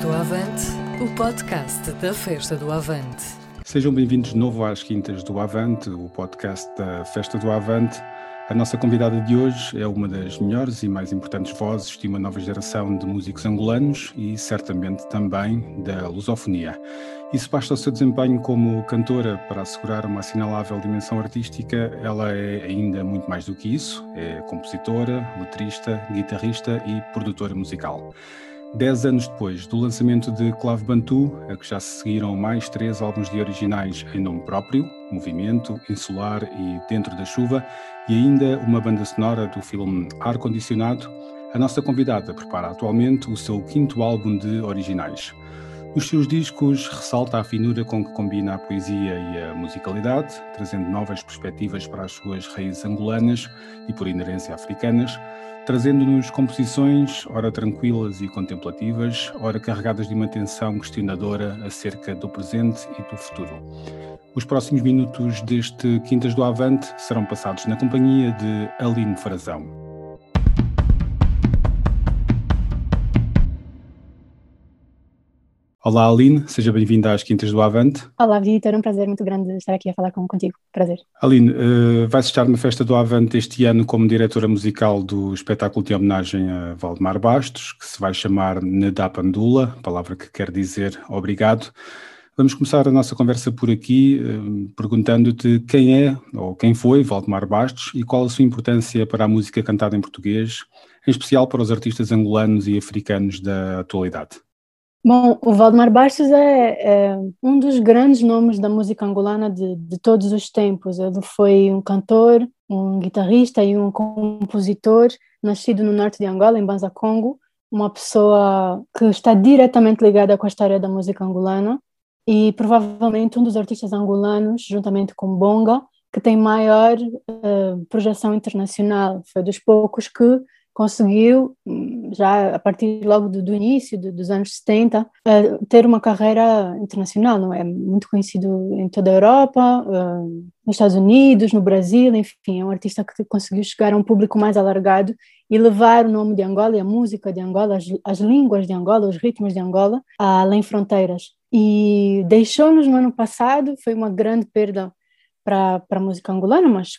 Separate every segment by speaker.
Speaker 1: Do Avante, o podcast da Festa do Avante.
Speaker 2: Sejam bem-vindos de novo às Quintas do Avante, o podcast da Festa do Avante. A nossa convidada de hoje é uma das melhores e mais importantes vozes de uma nova geração de músicos angolanos e certamente também da lusofonia. Isso basta o seu desempenho como cantora para assegurar uma assinalável dimensão artística, ela é ainda muito mais do que isso, é compositora, letrista, guitarrista e produtora musical. Dez anos depois do lançamento de Clave Bantu, a que já se seguiram mais três álbuns de originais em nome próprio, Movimento, Insular e Dentro da Chuva, e ainda uma banda sonora do filme Ar Condicionado, a nossa convidada prepara atualmente o seu quinto álbum de originais. Nos seus discos ressalta a finura com que combina a poesia e a musicalidade, trazendo novas perspectivas para as suas raízes angolanas e, por inerência, africanas, trazendo-nos composições, ora tranquilas e contemplativas, ora carregadas de uma tensão questionadora acerca do presente e do futuro. Os próximos minutos deste Quintas do Avante serão passados na companhia de Aline Frazão. Olá Aline, seja bem-vinda às Quintas do Avante.
Speaker 3: Olá Vitor, é um prazer muito grande estar aqui a falar contigo, prazer.
Speaker 2: Aline, uh, vais estar na Festa do Avante este ano como diretora musical do espetáculo de homenagem a Valdemar Bastos, que se vai chamar Nedapandula, palavra que quer dizer obrigado. Vamos começar a nossa conversa por aqui, uh, perguntando-te quem é ou quem foi Valdemar Bastos e qual a sua importância para a música cantada em português, em especial para os artistas angolanos e africanos da atualidade.
Speaker 3: Bom, o Valdemar Bastos é, é, um dos grandes nomes da música angolana de, de, todos os tempos. Ele foi um cantor, um guitarrista e um compositor, nascido no norte de Angola, em Banza Congo, uma pessoa que está diretamente ligada com a história da música angolana e provavelmente um dos artistas angolanos, juntamente com Bonga, que tem maior uh, projeção internacional. Foi dos poucos que conseguiu, já a partir logo do, do início do, dos anos 70, uh, eh, ter uma carreira internacional, não é? Muito conhecido em toda a Europa, uh, nos Estados Unidos, no Brasil, enfim, é um artista que conseguiu chegar a um público mais alargado e levar o nome de Angola e a música de Angola, as, as línguas de Angola, os ritmos de Angola, além fronteiras. E deixou-nos no ano passado, foi uma grande perda para a música angolana, mas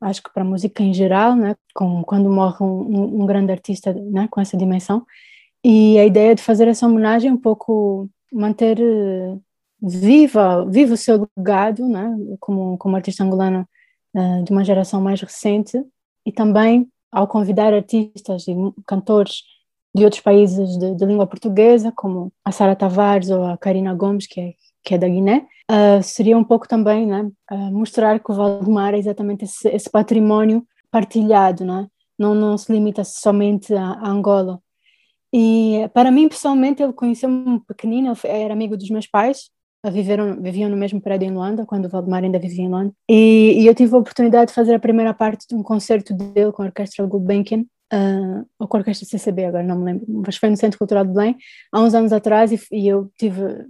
Speaker 3: acho que para a música em geral, né, com, quando morre um, um, grande artista né, com essa dimensão. E a ideia de fazer essa homenagem um pouco manter eh, viva, viva o seu legado, né, como, como artista angolano uh, de uma geração mais recente, e também ao convidar artistas e cantores de outros países de, de língua portuguesa, como a Sara Tavares ou a Karina Gomes, que é, que é da Guiné, uh, seria um pouco também né, uh, mostrar que o Valdemar é exatamente esse, esse património partilhado, né? não, não se limita somente a, a Angola. E para mim, pessoalmente, ele conheceu-me pequenino, era amigo dos meus pais, viveram, viviam no mesmo prédio em Luanda, quando o Valdemar ainda vivia em Luanda. E, e, eu tive a oportunidade de fazer a primeira parte de um concerto dele com a Orquestra Gulbenkian, uh, ou com a Orquestra CCB, agora não me lembro, mas foi no Centro Cultural de Belém, há uns anos atrás, e, e eu tive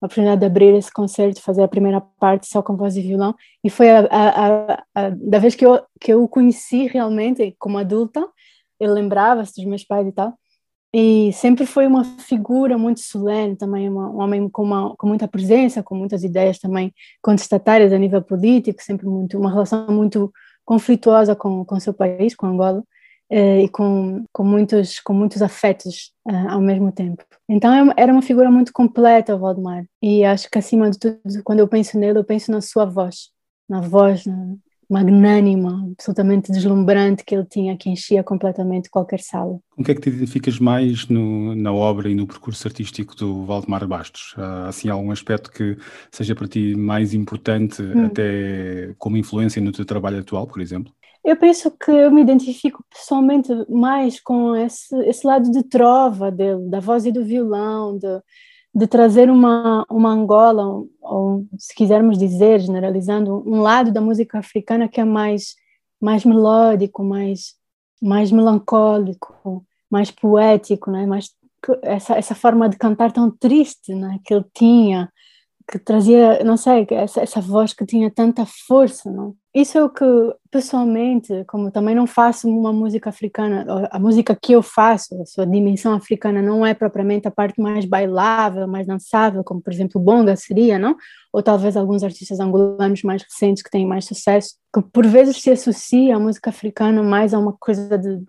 Speaker 3: a oportunidade de abrir esse concerto, fazer a primeira parte só com voz e violão, e foi a, a, a, da vez que eu, que eu o conheci realmente como adulta, ele lembrava-se dos meus pais e tal, e sempre foi uma figura muito solene, também uma, um homem com, uma, com muita presença, com muitas ideias também contestatárias a nível político, sempre muito uma relação muito conflituosa com com seu país, com Angola, e com, com, muitos, com muitos afetos uh, ao mesmo tempo. Então é era uma figura muito completa, o Valdemar, e acho que acima de tudo, quando eu penso nele, eu penso na sua voz, na voz magnânima, absolutamente deslumbrante que ele tinha, que enchia completamente qualquer sala.
Speaker 2: Com que é que te identificas mais no, na obra e no percurso artístico do Valdemar Bastos? Há assim algum aspecto que seja para ti mais importante, hum. até como influência no teu trabalho atual, por exemplo?
Speaker 3: Eu penso que eu me identifico pessoalmente mais com esse, esse lado de trova dele, da voz e do violão, de, de trazer uma, uma Angola, ou se quisermos dizer, generalizando, um lado da música africana que é mais, mais melódico, mais, mais melancólico, mais poético, né? mais, essa, essa forma de cantar tão triste né? que ele tinha, que trazia, não sei, essa, essa voz que tinha tanta força, não? Isso é o que, pessoalmente, como também não faço uma música africana, a música que eu faço, a sua dimensão africana não é propriamente a parte mais bailável, mais dançável, como, por exemplo, bonga seria, não? Ou talvez alguns artistas angolanos mais recentes que têm mais sucesso, que por vezes se associa a música africana mais a uma coisa de,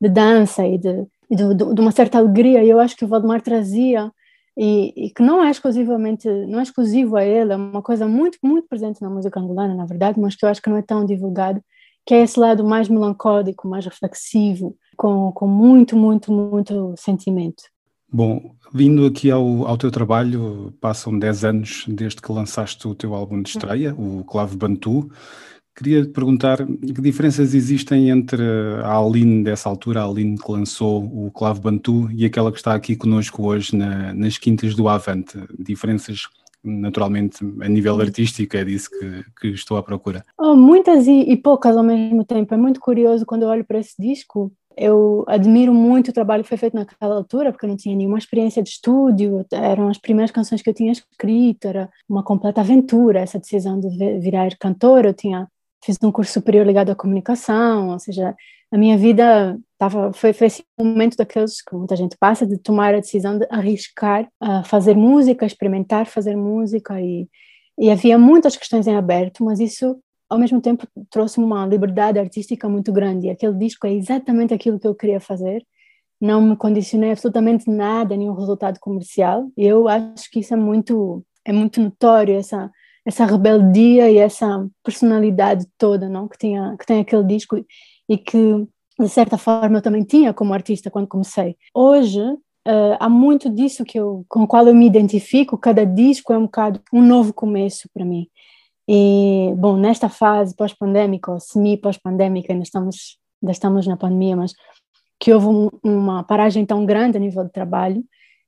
Speaker 3: de dança e de, de, de uma certa alegria, e eu acho que o Valdemar trazia e, e, que não é exclusivamente, não é exclusivo a ele, é uma coisa muito, muito presente na música angolana, na verdade, mas que eu acho que não é tão divulgado, que é esse lado mais melancólico, mais reflexivo, com, com muito, muito, muito sentimento.
Speaker 2: Bom, vindo aqui ao, ao teu trabalho, passam 10 anos desde que lançaste o teu álbum de estreia, o Clave Bantu, Queria perguntar que diferenças existem entre a Aline dessa altura, a Aline que lançou o Clave Bantu, e aquela que está aqui conosco hoje na, nas Quintas do Avante. Diferenças, naturalmente, a nível artístico, é disso que, que estou à procura.
Speaker 3: Oh, muitas e, e, poucas ao mesmo tempo. É muito curioso quando eu olho para esse disco. Eu admiro muito o trabalho que foi feito naquela altura, porque eu não tinha nenhuma experiência de estúdio, eram as primeiras canções que eu tinha escrito, era uma completa aventura essa decisão de virar cantora. Eu tinha fiz um curso superior ligado à comunicação, ou seja, a minha vida tava, foi, foi esse momento daqueles que muita gente passa, de tomar a decisão de arriscar a fazer música, experimentar fazer música, e, e havia muitas questões em aberto, mas isso ao mesmo tempo trouxe-me uma liberdade artística muito grande, e aquele disco é exatamente aquilo que eu queria fazer, não me condicionei absolutamente nada, nenhum resultado comercial, e eu acho que isso é muito, é muito notório, essa essa rebeldia e essa personalidade toda, não, que tinha que tem aquele disco e que de certa forma eu também tinha como artista quando comecei. Hoje uh, há muito disso que eu com o qual eu me identifico. Cada disco é um bocado um novo começo para mim. E bom, nesta fase pós-pandêmica ou semi pós-pandêmica, ainda estamos ainda estamos na pandemia, mas que houve um, uma paragem tão grande a nível de trabalho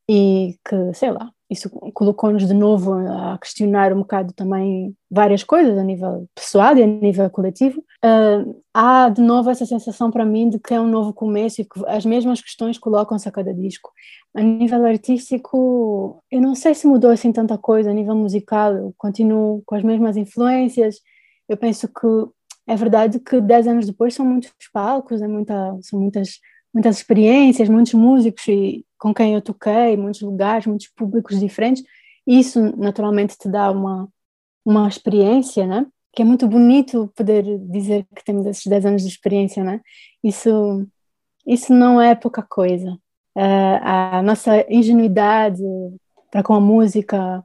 Speaker 3: e que, sei lá, isso colocou-nos de novo a questionar um bocado também várias coisas a nível pessoal e a nível coletivo. Uh, há de novo essa sensação para mim de que é um novo começo e que as mesmas questões colocam-se a cada disco. A nível artístico, eu não sei se mudou assim tanta coisa. A nível musical, eu continuo com as mesmas influências. Eu penso que é verdade que dez anos depois são muitos palcos, é muita, são muitas muitas experiências, muitos músicos e, com quem eu toquei, muitos lugares, muitos públicos diferentes. Isso naturalmente te dá uma uma experiência, né? Que é muito bonito poder dizer que temos esses 10 anos de experiência, né? Isso isso não é pouca coisa. Uh, a nossa ingenuidade para com a música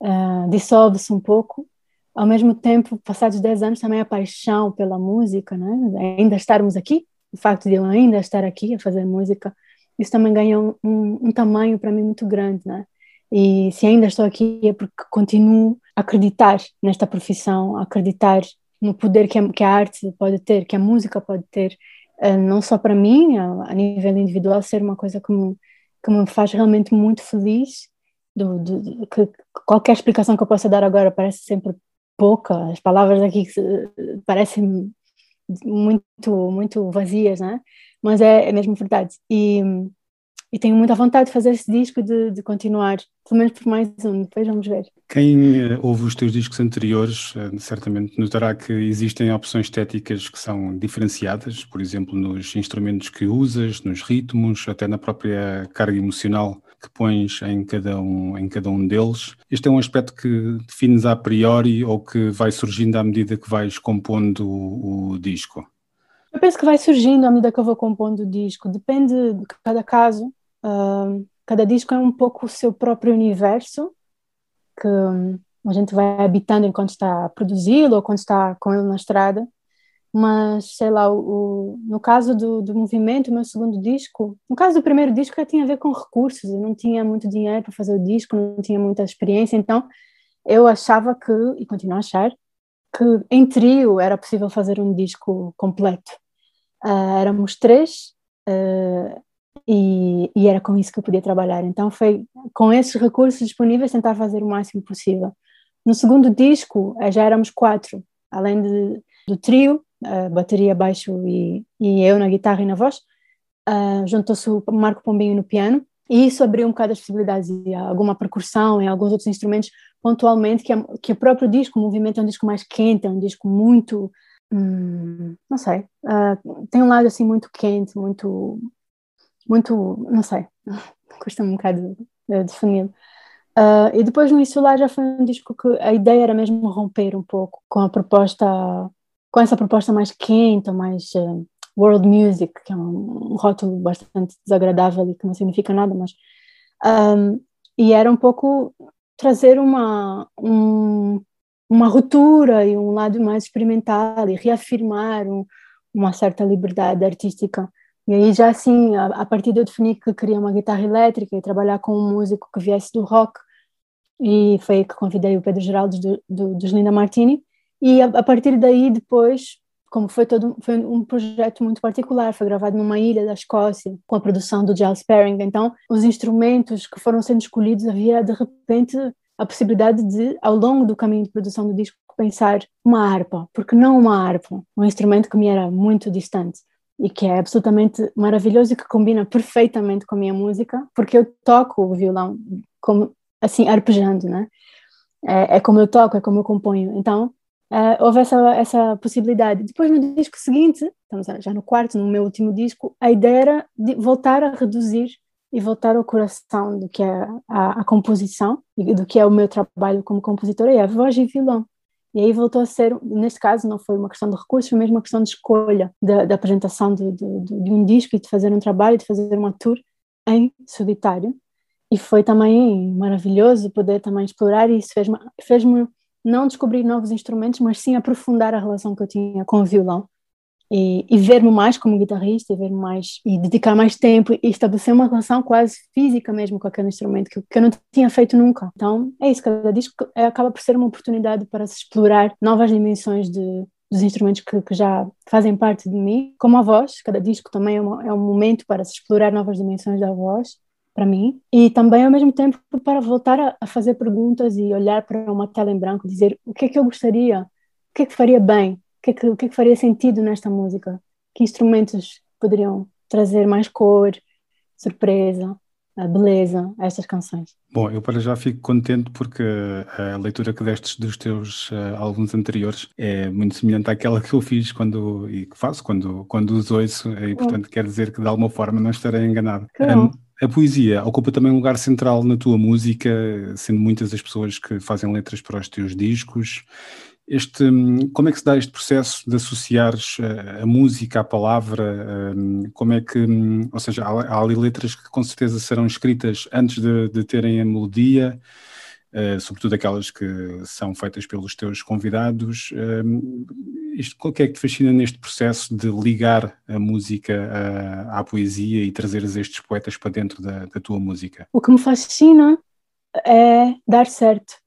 Speaker 3: uh, dissolve-se um pouco. Ao mesmo tempo, passados 10 anos, também a paixão pela música, né? ainda estarmos aqui, o facto de eu ainda estar aqui a fazer música, isso também ganha um, um, um tamanho para mim muito grande, né? E se ainda estou aqui é porque continuo a acreditar nesta profissão, a acreditar no poder que a, que a arte pode ter, que a música pode ter, uh, não só para mim, a, nível individual, ser uma coisa que me, que me faz realmente muito feliz. Do, do, que qualquer explicação que eu possa dar agora parece sempre pouca, as palavras aqui parecem muito, muito vazias, né? Mas é, é mesmo verdade. E, e tenho muita vontade de fazer esse disco de, de continuar, pelo menos por mais um, depois vamos ver.
Speaker 2: Quem uh, ouve os teus discos anteriores uh, certamente notará que existem opções estéticas que são diferenciadas, por exemplo, nos instrumentos que usas, nos ritmos, até na própria carga emocional que pões em cada um, em cada um deles. Este é um aspecto que defines a priori ou que vai surgindo à medida que vais compondo o, o disco?
Speaker 3: Eu penso que vai surgindo à medida que eu vou compondo o disco. Depende de cada caso. Uh, cada disco é um pouco o seu próprio universo que a gente vai habitando enquanto está a produzi-lo ou quando está com ele na estrada mas sei lá, o, no caso do, do movimento, meu segundo disco, no caso do primeiro disco, já tinha a ver com recursos, eu não tinha muito dinheiro para fazer o disco, não tinha muita experiência, então eu achava que, e continuo a achar, que em trio era possível fazer um disco completo. Uh, éramos três uh, e, e, era com isso que eu podia trabalhar. Então foi com esses recursos disponíveis tentar fazer o máximo possível. No segundo disco uh, já éramos quatro, além de, do trio, uh, bateria, baixo e, e, eu na guitarra e na voz. Uh, Juntou-se o Marco Pombinho no piano E isso abriu um bocado as possibilidades e alguma percussão e alguns outros instrumentos pontualmente, que, é, que o próprio disco, o movimento é um disco mais quente, é um disco muito, hum, não sei, uh, tem um lado assim muito quente, muito, muito, não sei, custa um bocado uh. Uh, e depois no Insular já foi um disco que a ideia era mesmo romper um pouco com a proposta, com essa proposta mais quente, mais uh, world music, que é um, rótulo bastante desagradável e que não significa nada, mas um, e era um pouco trazer uma um, uma ruptura e um lado mais experimental e reafirmar um, uma certa liberdade artística. E aí já assim, a, a partir de eu definir que queria uma guitarra elétrica e trabalhar com um músico que viesse do rock, e foi que convidei o Pedro Geraldo do, do, dos Linda Martini, e a, a, partir daí depois, como foi todo foi um projeto muito particular, foi gravado numa ilha da Escócia, com a produção do Giles Perring, então os instrumentos que foram sendo escolhidos, havia de repente a possibilidade de, ao longo do caminho de produção do disco, pensar uma harpa, porque não uma harpa, um instrumento que me era muito distante e que é absolutamente maravilhoso e que combina perfeitamente com a minha música, porque eu toco o violão como assim arpejando, né? É, é como eu toco, é como eu componho. Então é, houve essa essa possibilidade. Depois no disco seguinte, estamos já no quarto, no meu último disco, a ideia era voltar a reduzir e voltar ao coração do que é a, a composição e do que é o meu trabalho como compositora, é a voz e violão. E aí voltou a ser, neste caso, não foi uma questão de recursos, foi mesmo uma questão de escolha da, apresentação de, de, de, um disco e de fazer um trabalho, de fazer uma tour em solitário. E foi também maravilhoso poder também explorar e isso fez-me fez não descobrir novos instrumentos, mas sim aprofundar a relação que eu tinha com o violão. E, e ver-me mais como guitarrista e ver mais e dedicar mais tempo e estabelecer uma relação quase física mesmo com aquele instrumento que, que eu não tinha feito nunca. Então é isso, cada disco é, acaba por ser uma oportunidade para se explorar novas dimensões de, dos instrumentos que, que, já fazem parte de mim, como a voz, cada disco também é, uma, é um momento para se explorar novas dimensões da voz para mim e também ao mesmo tempo para voltar a, a, fazer perguntas e olhar para uma tela em branco, dizer o que é que eu gostaria, o que é que faria bem, que é que, o que é que faria sentido nesta música? Que instrumentos poderiam trazer mais cor, surpresa, beleza a estas canções?
Speaker 2: Bom, eu para já fico contente porque a leitura que destes dos teus uh, álbuns anteriores é muito semelhante àquela que eu fiz quando e que faço quando, quando os ouço, e portanto quer dizer que de alguma forma não estarei enganado. Um, a poesia ocupa também um lugar central na tua música, sendo muitas as pessoas que fazem letras para os teus discos este, como é que se dá este processo de associares a, eh, a música à palavra? Um, como é que, um, ou seja, há, há, ali letras que com certeza serão escritas antes de, de terem a melodia, uh, sobretudo aquelas que são feitas pelos teus convidados. Um, isto, o que é que te fascina neste processo de ligar a música à, à poesia e trazeres estes poetas para dentro da, da tua música?
Speaker 3: O que me fascina é dar certo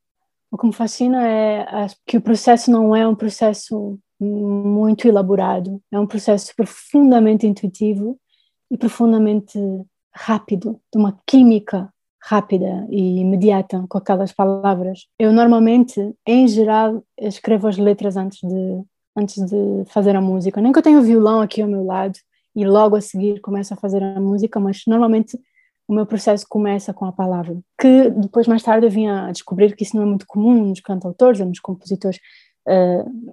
Speaker 3: o que me fascina é que o processo não é um processo muito elaborado, é um processo profundamente intuitivo e profundamente rápido, de uma química rápida e imediata com aquelas palavras. Eu normalmente, em geral, escrevo as letras antes de antes de fazer a música. Nem que eu tenha o violão aqui ao meu lado e logo a seguir começo a fazer a música, mas normalmente o meu processo começa com a palavra. Que depois, mais tarde, eu vim a descobrir que isso não é muito comum nos cantautores nos compositores. Uh,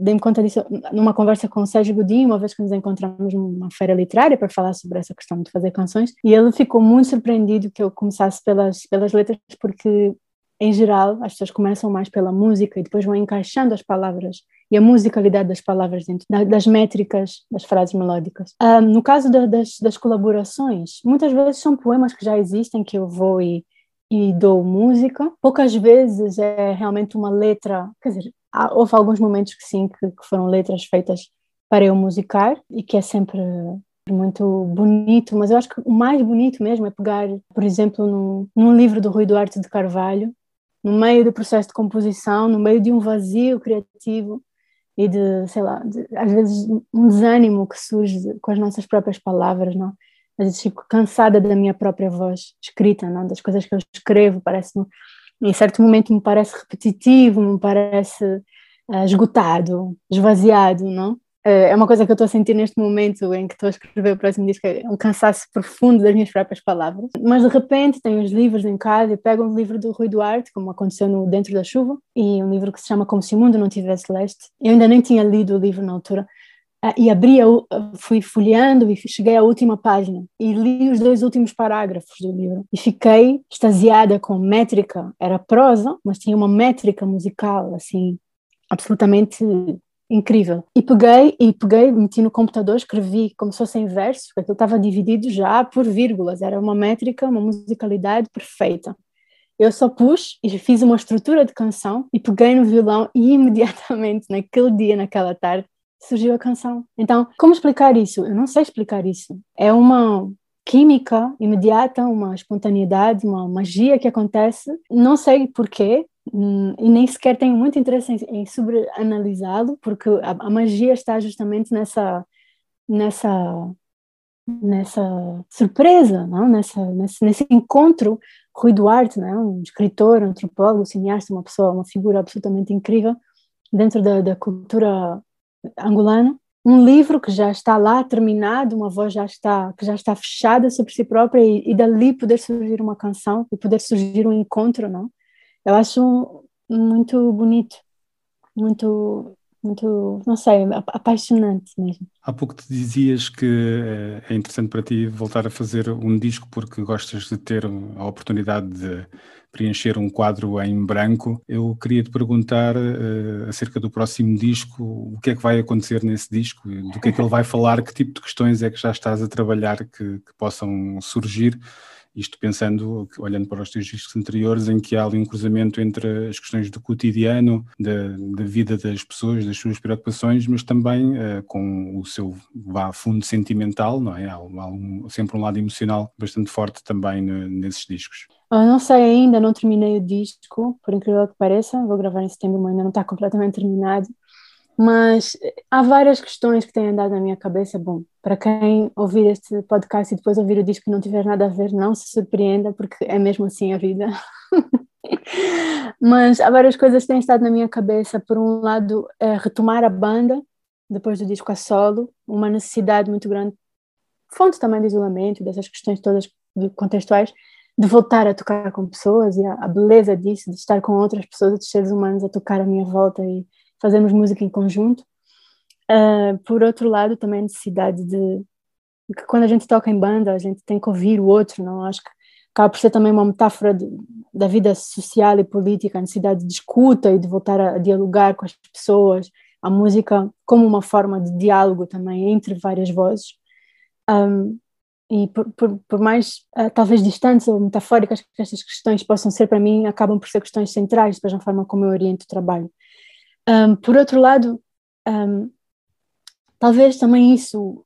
Speaker 3: Dei-me conta disso numa conversa com o Sérgio Godinho, uma vez que nos encontramos numa feira literária para falar sobre essa questão de fazer canções, e ele ficou muito surpreendido que eu começasse pelas, pelas letras, porque, em geral, as pessoas começam mais pela música e depois vão encaixando as palavras e a musicalidade das palavras dentro das métricas das frases melódicas. Um, no caso da, das, das colaborações, muitas vezes são poemas que já existem que eu vou e, e dou música, poucas vezes é realmente uma letra, quer dizer, há, houve alguns momentos que sim, que, que foram letras feitas para eu musicar e que é sempre muito bonito, mas eu acho que o mais bonito mesmo é pegar, por exemplo, num, num livro do Rui Duarte de Carvalho, no meio do processo de composição, no meio de um vazio criativo, e de, sei lá, de, às vezes um desânimo que surge com as nossas próprias palavras, não? Às vezes fico cansada da minha própria voz escrita, não? Das coisas que eu escrevo, parece-me, em certo momento me parece repetitivo, me parece uh, esgotado, esvaziado, não? é uma coisa que eu estou a sentir neste momento em que estou a escrever o próximo disco, é um cansaço profundo das minhas próprias palavras. Mas de repente tenho os livros em casa e pego um livro do Rui Duarte, como aconteceu no Dentro da Chuva, e um livro que se chama Como se o Mundo Não Tivesse Leste. Eu ainda nem tinha lido o livro na altura, ah, e abri, fui folheando e cheguei à última página e li os dois últimos parágrafos do livro e fiquei extasiada com métrica, era prosa, mas tinha uma métrica musical assim absolutamente incrível. E peguei e peguei, meti no computador, escrevi como se fosse em verso, porque estava dividido já por vírgulas, era uma métrica, uma musicalidade perfeita. Eu só pus e fiz uma estrutura de canção e peguei no violão e imediatamente, naquele dia, naquela tarde, surgiu a canção. Então, como explicar isso? Eu não sei explicar isso. É uma química imediata, uma espontaneidade, uma magia que acontece. Não sei porquê, hum, e nem sequer tenho muito interesse em, sobreanalisá-lo, porque a, a, magia está justamente nessa nessa nessa surpresa, não? Nessa, nesse, nesse encontro. Rui Duarte, não? um escritor, antropólogo, cineasta, uma pessoa, uma figura absolutamente incrível dentro da, da cultura angolano, um livro que já está lá terminado, uma voz já está que já está fechada sobre si própria e, e dali poder surgir uma canção e poder surgir um encontro, não? Eu acho muito bonito, muito muito, não sei, apaixonante mesmo.
Speaker 2: Há pouco te dizias que eh, é interessante para ti voltar a fazer um disco porque gostas de ter a oportunidade de preencher um quadro em branco. Eu queria te perguntar uh, acerca do próximo disco, o que é que vai acontecer nesse disco, do que é que ele vai falar, que tipo de questões é que já estás a trabalhar que, que possam surgir. Isto pensando, olhando para os teus discos anteriores, em que há ali um cruzamento entre as questões do cotidiano, da, da vida das pessoas, das suas preocupações, mas também uh, com o seu vá, fundo sentimental, não é? Há, há um, sempre um lado emocional bastante forte também no, nesses discos.
Speaker 3: Eu não sei ainda, não terminei o disco, por incrível que pareça, vou gravar em setembro, mas ainda não está completamente terminado. Mas há várias questões que têm andado na minha cabeça. Bom, para quem ouvir este podcast e depois ouvir o disco e não tiver nada a ver, não se surpreenda, porque é mesmo assim a vida. Mas há várias coisas que têm estado na minha cabeça. Por um lado, é retomar a banda, depois do disco a solo, uma necessidade muito grande, fonte também de isolamento, dessas questões todas contextuais, de voltar a tocar com pessoas e a, a beleza disso, de estar com outras pessoas, outros seres humanos a tocar à minha volta e fazermos música em conjunto. Uh, por outro lado, também a necessidade de, que quando a gente toca em banda, a gente tem que ouvir o outro, não? Acho que acaba por ser também uma metáfora de, da vida social e política, a necessidade de escuta e de voltar a, a dialogar com as pessoas, a música como uma forma de diálogo também entre várias vozes. Um, e por, por, por mais uh, talvez distantes ou metafóricas que estas questões possam ser para mim, acabam por ser questões centrais depois na forma como eu oriento o trabalho. Um, por outro lado, um, talvez também isso,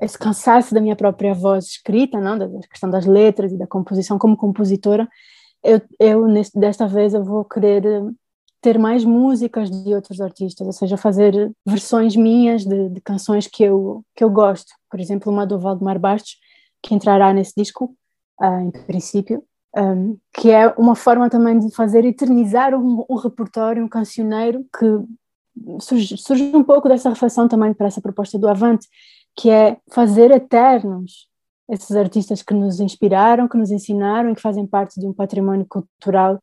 Speaker 3: esse cansaço da minha própria voz escrita, não, da questão das letras e da composição como compositora, eu, eu neste, desta vez eu vou querer ter mais músicas de outros artistas, ou seja, fazer versões minhas de, de canções que eu, que eu gosto. Por exemplo, uma do Valdemar Bastos, que entrará nesse disco, uh, em princípio, um, que é uma forma também de fazer eternizar um, um repertório, um cancioneiro, que surge, surge um pouco dessa reflexão também para essa proposta do Avante, que é fazer eternos esses artistas que nos inspiraram, que nos ensinaram e que fazem parte de um património cultural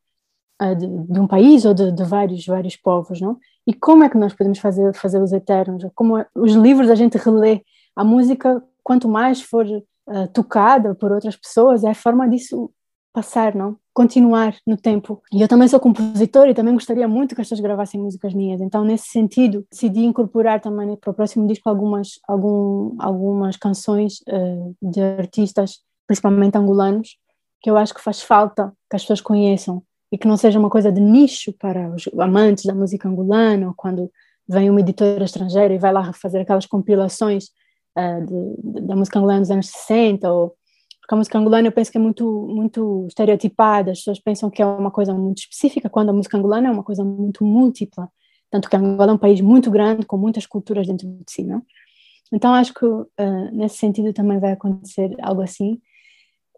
Speaker 3: uh, de, de, um país ou de, de, vários vários povos, não? E como é que nós podemos fazer fazer os eternos? Como é, os livros a gente relê, a música quanto mais for uh, tocada por outras pessoas, é a forma disso passar, não? Continuar no tempo. E eu também sou compositora e também gostaria muito que as pessoas gravassem músicas minhas. Então, nesse sentido, decidi incorporar também para o próximo disco algumas, algum, algumas canções uh, de artistas, principalmente angolanos, que eu acho que faz falta que as pessoas conheçam e que não seja uma coisa de nicho para os amantes da música angolana, ou quando vem uma editora estrangeira e vai lá fazer aquelas compilações uh, de, de, da música angolana dos anos 60 ou a música angolana eu penso que é muito, muito estereotipada, as pessoas pensam que é uma coisa muito específica, quando a música angolana é uma coisa muito múltipla, tanto que Angola é um país muito grande, com muitas culturas dentro de si, não? Então acho que uh, nesse sentido também vai acontecer algo assim.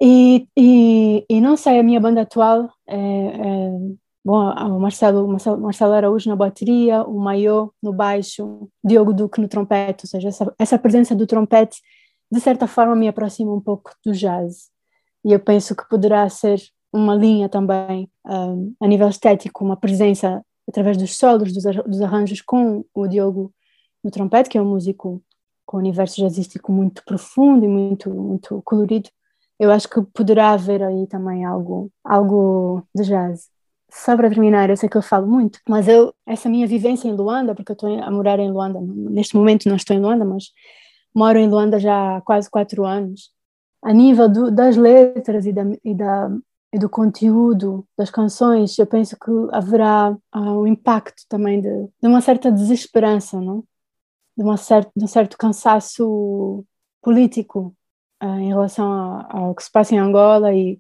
Speaker 3: E, e, e, não sei, a minha banda atual é, é, bom, o Marcelo, Marcelo, Marcelo Araújo na bateria, o Maiô no baixo, Diogo Duque no trompete, ou seja, essa, essa presença do trompete de certa forma me aproxima um pouco do jazz. E eu penso que poderá ser uma linha também, um, a nível estético, uma presença através dos solos, dos, arranjos com o Diogo no trompete, que é um músico com um universo jazzístico muito profundo e muito, muito colorido. Eu acho que poderá haver aí também algo, algo de jazz. Só para terminar, eu sei que eu falo muito, mas eu, essa minha vivência em Luanda, porque eu estou a morar em Luanda, neste momento não estou em Luanda, mas moro em Luanda já há quase quatro anos, a nível do, das letras e, da, e, da, e, do conteúdo das canções, eu penso que haverá uh, um impacto também de, de, uma certa desesperança, não? De, uma certa, de um certo cansaço político uh, em relação ao que se passa em Angola e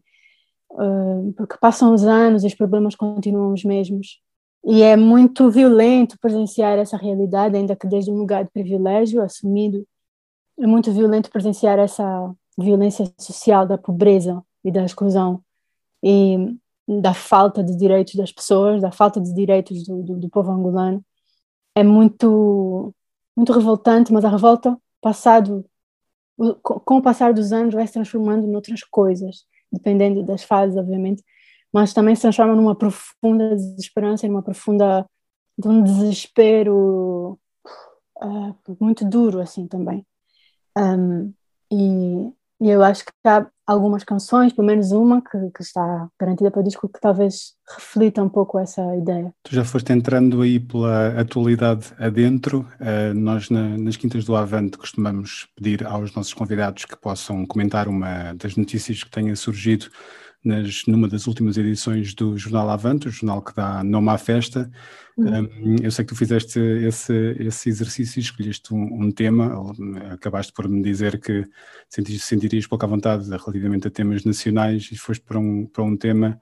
Speaker 3: uh, porque passam os anos e os problemas continuam os mesmos. E é muito violento presenciar essa realidade, ainda que desde um lugar de privilégio assumido é muito violento presenciar essa violência social da pobreza e da exclusão e da falta de direitos das pessoas, da falta de direitos do, do, do povo angolano. É muito, muito revoltante, mas a revolta, passado, com o passar dos anos, vai se transformando em outras coisas, dependendo das fases, obviamente, mas também se transforma numa profunda desesperança, numa profunda, de um desespero uh, muito duro, assim, também. Um, e, e, eu acho que há algumas canções, pelo menos uma, que, que, está garantida para o disco, que talvez reflita um pouco essa ideia.
Speaker 2: Tu já foste entrando aí pela atualidade adentro. Uh, nós, na, nas Quintas do Avante, costumamos pedir aos nossos convidados que possam comentar uma das notícias que tenha surgido nas, numa das últimas edições do Jornal Avante, o jornal que dá nome à festa. Uhum. Um, eu sei que tu fizeste esse, esse exercício, escolheste um, um, tema, acabaste por me dizer que sentirias, sentirias pouca vontade relativamente a temas nacionais e foste para um, para um tema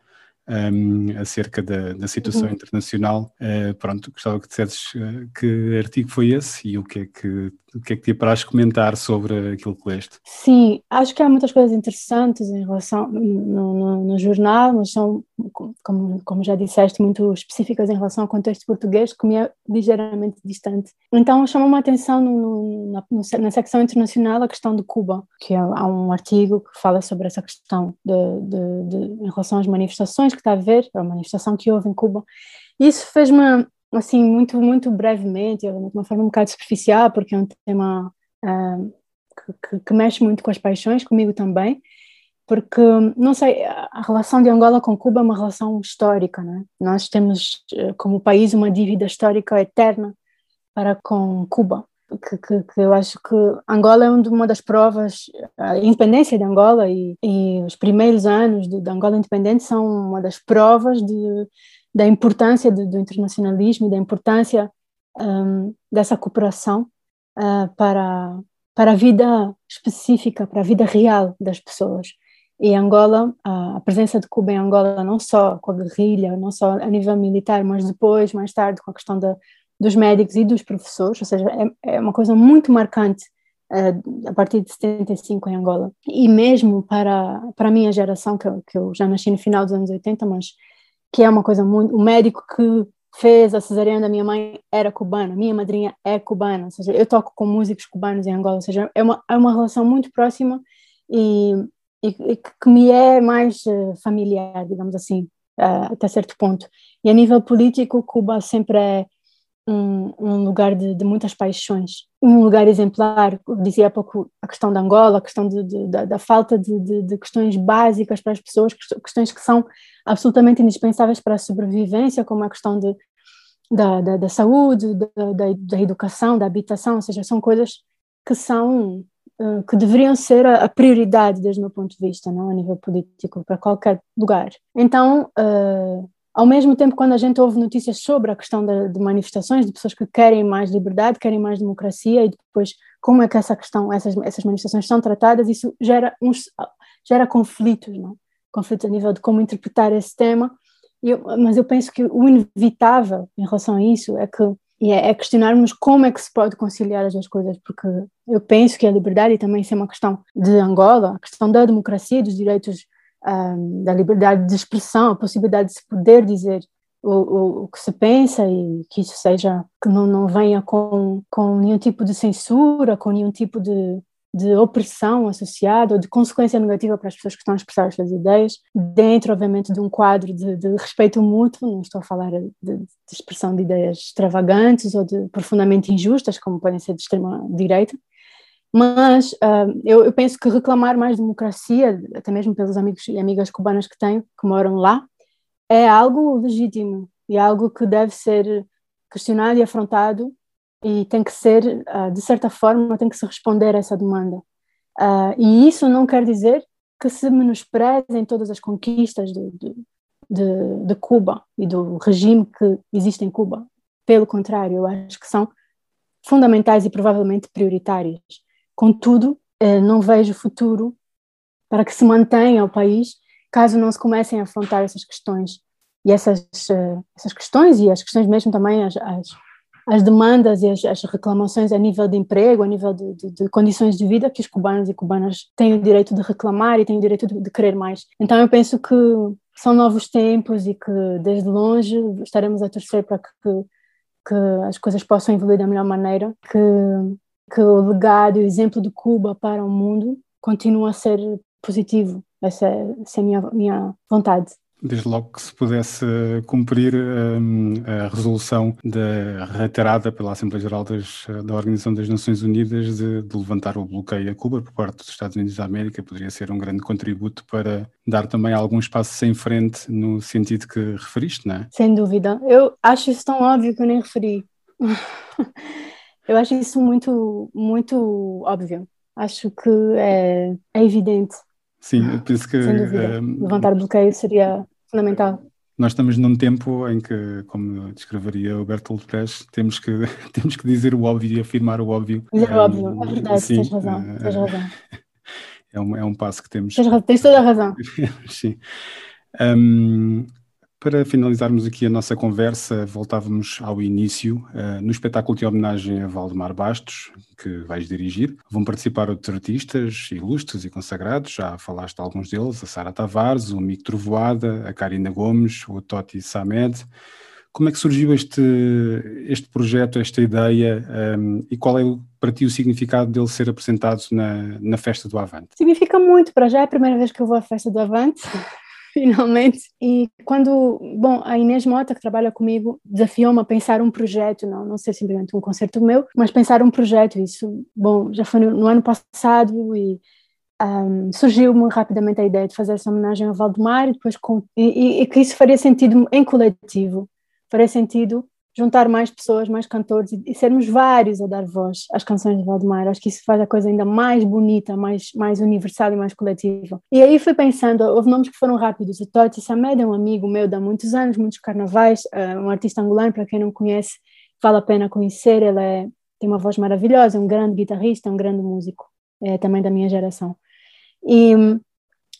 Speaker 2: um, acerca da, da situação uhum. internacional. Uh, pronto, gostava que dissesses uh, que artigo foi esse e o que é que, o que, é que te apraz comentar sobre aquilo que leste.
Speaker 3: Sim, acho que há muitas coisas interessantes em relação no, no, no jornal, mas são, como, como já disseste, muito específicas em relação ao contexto português, que me é ligeiramente distante. Então chamou-me a atenção no, na, na secção internacional a questão de Cuba, que é, há um artigo que fala sobre essa questão de, de, de, em relação às manifestações que está a ver, a manifestação que houve em Cuba. Isso fez-me, assim, muito, muito brevemente, de uma forma um bocado superficial, porque é um tema uh, que, que, mexe muito com as paixões, comigo também, porque, não sei, a relação de Angola com Cuba é uma relação histórica, né? Nós temos, eh, como país, uma dívida histórica eterna para com Cuba que, que, que, eu acho que Angola é uma das provas, a independência de Angola e, e os primeiros anos de, Angola independente são uma das provas de, da importância do, do internacionalismo e da importância um, dessa cooperação uh, para, para a vida específica, para a vida real das pessoas. E Angola, a presença de Cuba em Angola, não só com a guerrilha, não só a nível militar, mas depois, mais tarde, com a questão dos médicos e dos professores, ou seja, é, é uma coisa muito marcante uh, a partir de 75 em Angola. E mesmo para, para a minha geração, que que eu já nasci no final dos anos 80, mas que é uma coisa muito. O médico que fez a cesariana da minha mãe era cubano, minha madrinha é cubana, ou seja, eu toco com músicos cubanos em Angola, ou seja, é uma, é uma relação muito próxima e, e, e que me é mais uh, familiar, digamos assim, uh, até certo ponto. E a nível político, Cuba sempre é um, um lugar de, de, muitas paixões, um lugar exemplar. Eu dizia há pouco a questão da Angola, a questão de, de, da, da, falta de, questões básicas para as pessoas, questões que são absolutamente indispensáveis para a sobrevivência, como a questão da, da, da saúde, da, da, da, educação, da habitação, ou seja, são coisas que são uh, que deveriam ser a, a, prioridade desde o meu ponto de vista, não a nível político para qualquer lugar. Então uh, ao mesmo tempo, quando a gente ouve notícias sobre a questão de, de, manifestações, de pessoas que querem mais liberdade, querem mais democracia, e depois como é que essa questão, essas, essas manifestações são tratadas, isso gera, uns, gera conflitos, não? conflitos a nível de como interpretar esse tema, eu, mas eu penso que o inevitável em relação a isso é que é, é questionarmos como é que se pode conciliar as duas coisas, porque eu penso que a liberdade, e também isso é uma questão de Angola, a questão da democracia, dos direitos um, da liberdade de expressão, a possibilidade de se poder dizer o, o, que se pensa e que isso seja, que não, não venha com, com nenhum tipo de censura, com nenhum tipo de, de opressão associada ou de consequência negativa para as pessoas que estão a expressar as suas ideias, dentro, obviamente, de um quadro de, de respeito mútuo, não estou a falar de, de, expressão de ideias extravagantes ou de profundamente injustas, como podem ser de extrema-direita, mas uh, eu, eu, penso que reclamar mais democracia, até mesmo pelos amigos e amigas cubanas que tenho, que moram lá, é algo legítimo e algo que deve ser questionado e afrontado e tem que ser, uh, de certa forma, tem que se responder a essa demanda. Uh, e isso não quer dizer que se menosprezem todas as conquistas de, de, de, de, Cuba e do regime que existe em Cuba. Pelo contrário, eu acho que são fundamentais e provavelmente prioritárias. Contudo, eh, não vejo futuro para que se mantenha o país caso não se comecem a afrontar essas questões. E essas, uh, essas questões, e as questões mesmo também, as, as, as demandas e as, as, reclamações a nível de emprego, a nível de, de, de, condições de vida que os cubanos e cubanas têm o direito de reclamar e têm o direito de, de querer mais. Então eu penso que são novos tempos e que desde longe estaremos a torcer para que, que as coisas possam evoluir da melhor maneira, que, que o legado e o exemplo de Cuba para o mundo continue a ser positivo essa, essa é a minha, minha vontade
Speaker 2: desde logo que se pudesse cumprir um, a resolução da, reiterada pela Assembleia Geral das, da Organização das Nações Unidas de, de, levantar o bloqueio a Cuba por parte dos Estados Unidos da América, poderia ser um grande contributo para dar também alguns passos em frente no sentido que referiste, não é?
Speaker 3: Sem dúvida. Eu acho isso tão óbvio que eu nem referi. eu acho isso muito, muito óbvio. Acho que é, é evidente
Speaker 2: Sim, eu penso que.
Speaker 3: Sem dúvida. Um, Levantar bloqueio seria fundamental.
Speaker 2: Nós estamos num tempo em que, como descreveria o Bertolt Brecht, temos que, temos que dizer o óbvio e afirmar o óbvio.
Speaker 3: Dizer o óbvio, é verdade, sim, tens razão, uh, tens razão.
Speaker 2: É um, é um passo que temos.
Speaker 3: Tens, tens toda a razão.
Speaker 2: sim. Um, para finalizarmos aqui a nossa conversa, voltávamos ao início. Uh, no espetáculo de homenagem a Valdemar Bastos, que vais dirigir, vão participar outros artistas ilustres e consagrados, já falaste de alguns deles, a Sara Tavares, o Mico Trovoada, a Karina Gomes, o Toti Samed. Como é que surgiu este, este projeto, esta ideia um, e qual é para ti o significado dele ser apresentado na, na Festa do Avante?
Speaker 3: Significa muito, para já é a primeira vez que eu vou à Festa do Avante finalmente. E quando, bom, a Inês Mota, que trabalha comigo, desafiou-me a pensar um projeto, não, não ser simplesmente um concerto meu, mas pensar um projeto. Isso, bom, já foi no, no ano passado e um, surgiu-me rapidamente a ideia de fazer essa homenagem ao Valdemar e depois com, e, e, que isso faria sentido em coletivo, faria sentido juntar mais pessoas, mais cantores e, e, sermos vários a dar voz às canções de Valdemar. Acho que isso faz a coisa ainda mais bonita, mais, mais universal e mais coletiva. E aí fui pensando, houve nomes que foram rápidos. O Toti Samed é um amigo meu de há muitos anos, muitos carnavais, uh, um artista angolano, para quem não conhece, vale a pena conhecer. Ele é, tem uma voz maravilhosa, é um grande guitarrista, é um grande músico, é também da minha geração. E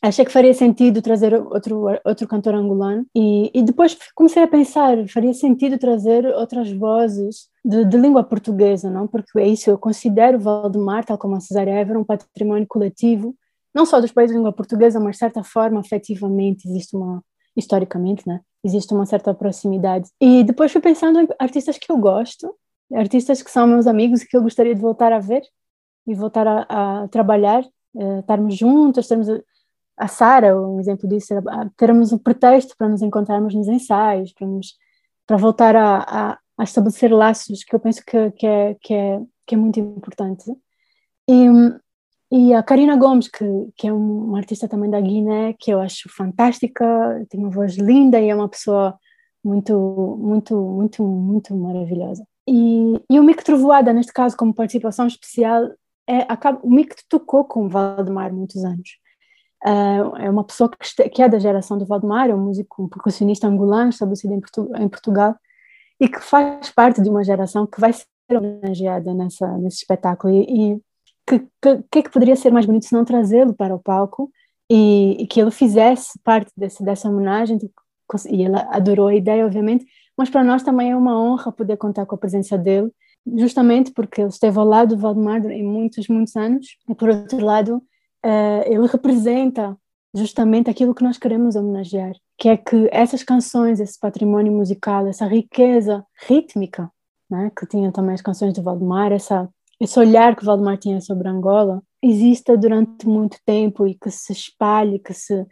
Speaker 3: achei que faria sentido trazer outro, outro cantor angolano e, e depois comecei a pensar, faria sentido trazer outras vozes de, de, língua portuguesa, não? Porque é isso, eu considero Valdemar, tal como a Cesária Évora, um patrimônio coletivo, não só dos países de língua portuguesa, mas de certa forma, afetivamente, existe uma, historicamente, né? Existe uma certa proximidade. E depois fui pensando em artistas que eu gosto, artistas que são meus amigos e que eu gostaria de voltar a ver e voltar a, a trabalhar, uh, estarmos juntos, termos a Sara, um exemplo disso, era termos um pretexto para nos encontrarmos nos ensaios, para, nos, para voltar a, a, a estabelecer laços, que eu penso que, que, é, que, é, que é muito importante. E, e a Karina Gomes, que, que é uma artista também da Guiné, que eu acho fantástica, tem uma voz linda e é uma pessoa muito, muito, muito, muito maravilhosa. E, e o Mico Trovoada, neste caso, como participação especial, é, acaba, o Mico tocou com o Valdemar muitos anos. Uh, é uma pessoa que, que, é da geração do Valdemar, é um músico, um percussionista angolano, estabelecido em, Portu em, Portugal, e que faz parte de uma geração que vai ser homenageada nessa, nesse espetáculo. E, e que, que, que, é que poderia ser mais bonito se não trazê-lo para o palco e, e, que ele fizesse parte desse, dessa homenagem, e ele adorou a ideia, obviamente, mas para nós também é uma honra poder contar com a presença dele, justamente porque ele esteve ao lado do Valdemar em muitos, muitos anos, e por outro lado, uh, ele representa justamente aquilo que nós queremos homenagear, que é que essas canções, esse patrimônio musical, essa riqueza rítmica, né, que tinham também as canções de Valdemar, essa, esse olhar que Valdemar tinha sobre Angola, exista durante muito tempo e que se espalhe, que se,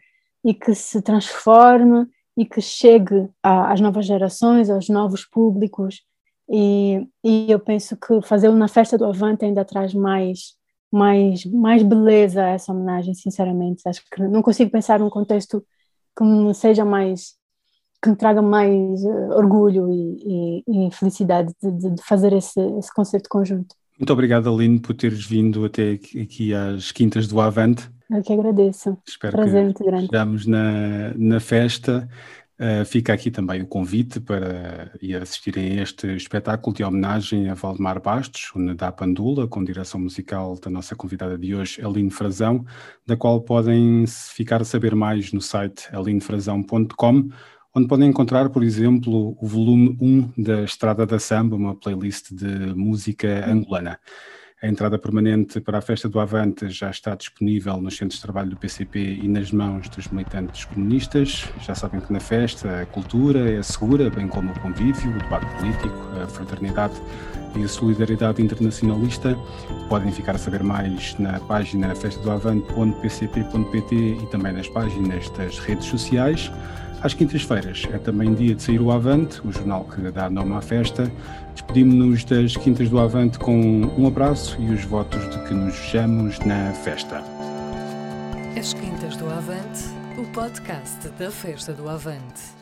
Speaker 3: e que se transforme e que chegue às novas gerações, aos novos públicos. E, e eu penso que fazê-lo na festa do Avante ainda traz mais mais, mais beleza a essa homenagem, sinceramente. Acho que não consigo pensar num contexto que me seja mais que me traga mais uh, orgulho e, e, e felicidade de, de, fazer esse, esse concerto conjunto.
Speaker 2: Muito obrigado, Aline, por teres vindo até aqui às Quintas do Avante.
Speaker 3: Eu que agradeço.
Speaker 2: Espero
Speaker 3: Prazer
Speaker 2: que
Speaker 3: muito grande.
Speaker 2: estejamos na, na festa Uh, fica aqui também o convite para ir assistirem a este espetáculo de homenagem a Valdemar Bastos, Nadá Pandula, com direção musical da nossa convidada de hoje, Aline Frazão, da qual podem ficar a saber mais no site alinefrazão.com, onde podem encontrar, por exemplo, o volume 1 da Estrada da Samba, uma playlist de música angolana. A entrada permanente para a festa do Avante já está disponível nos centros de trabalho do PCP e nas mãos dos militantes comunistas. Já sabem que na festa a cultura é segura, bem como o convívio, o debate político, a fraternidade e a solidariedade internacionalista. Podem ficar a saber mais na página festadoavante.pcp.pt e também nas páginas das redes sociais. Às quintas-feiras é também dia de sair o Avante, o jornal que dá nome à festa. Despedimos-nos das Quintas do Avante com um abraço e os votos de que nos vejamos na festa.
Speaker 1: As Quintas do Avante, o podcast da Festa do Avante.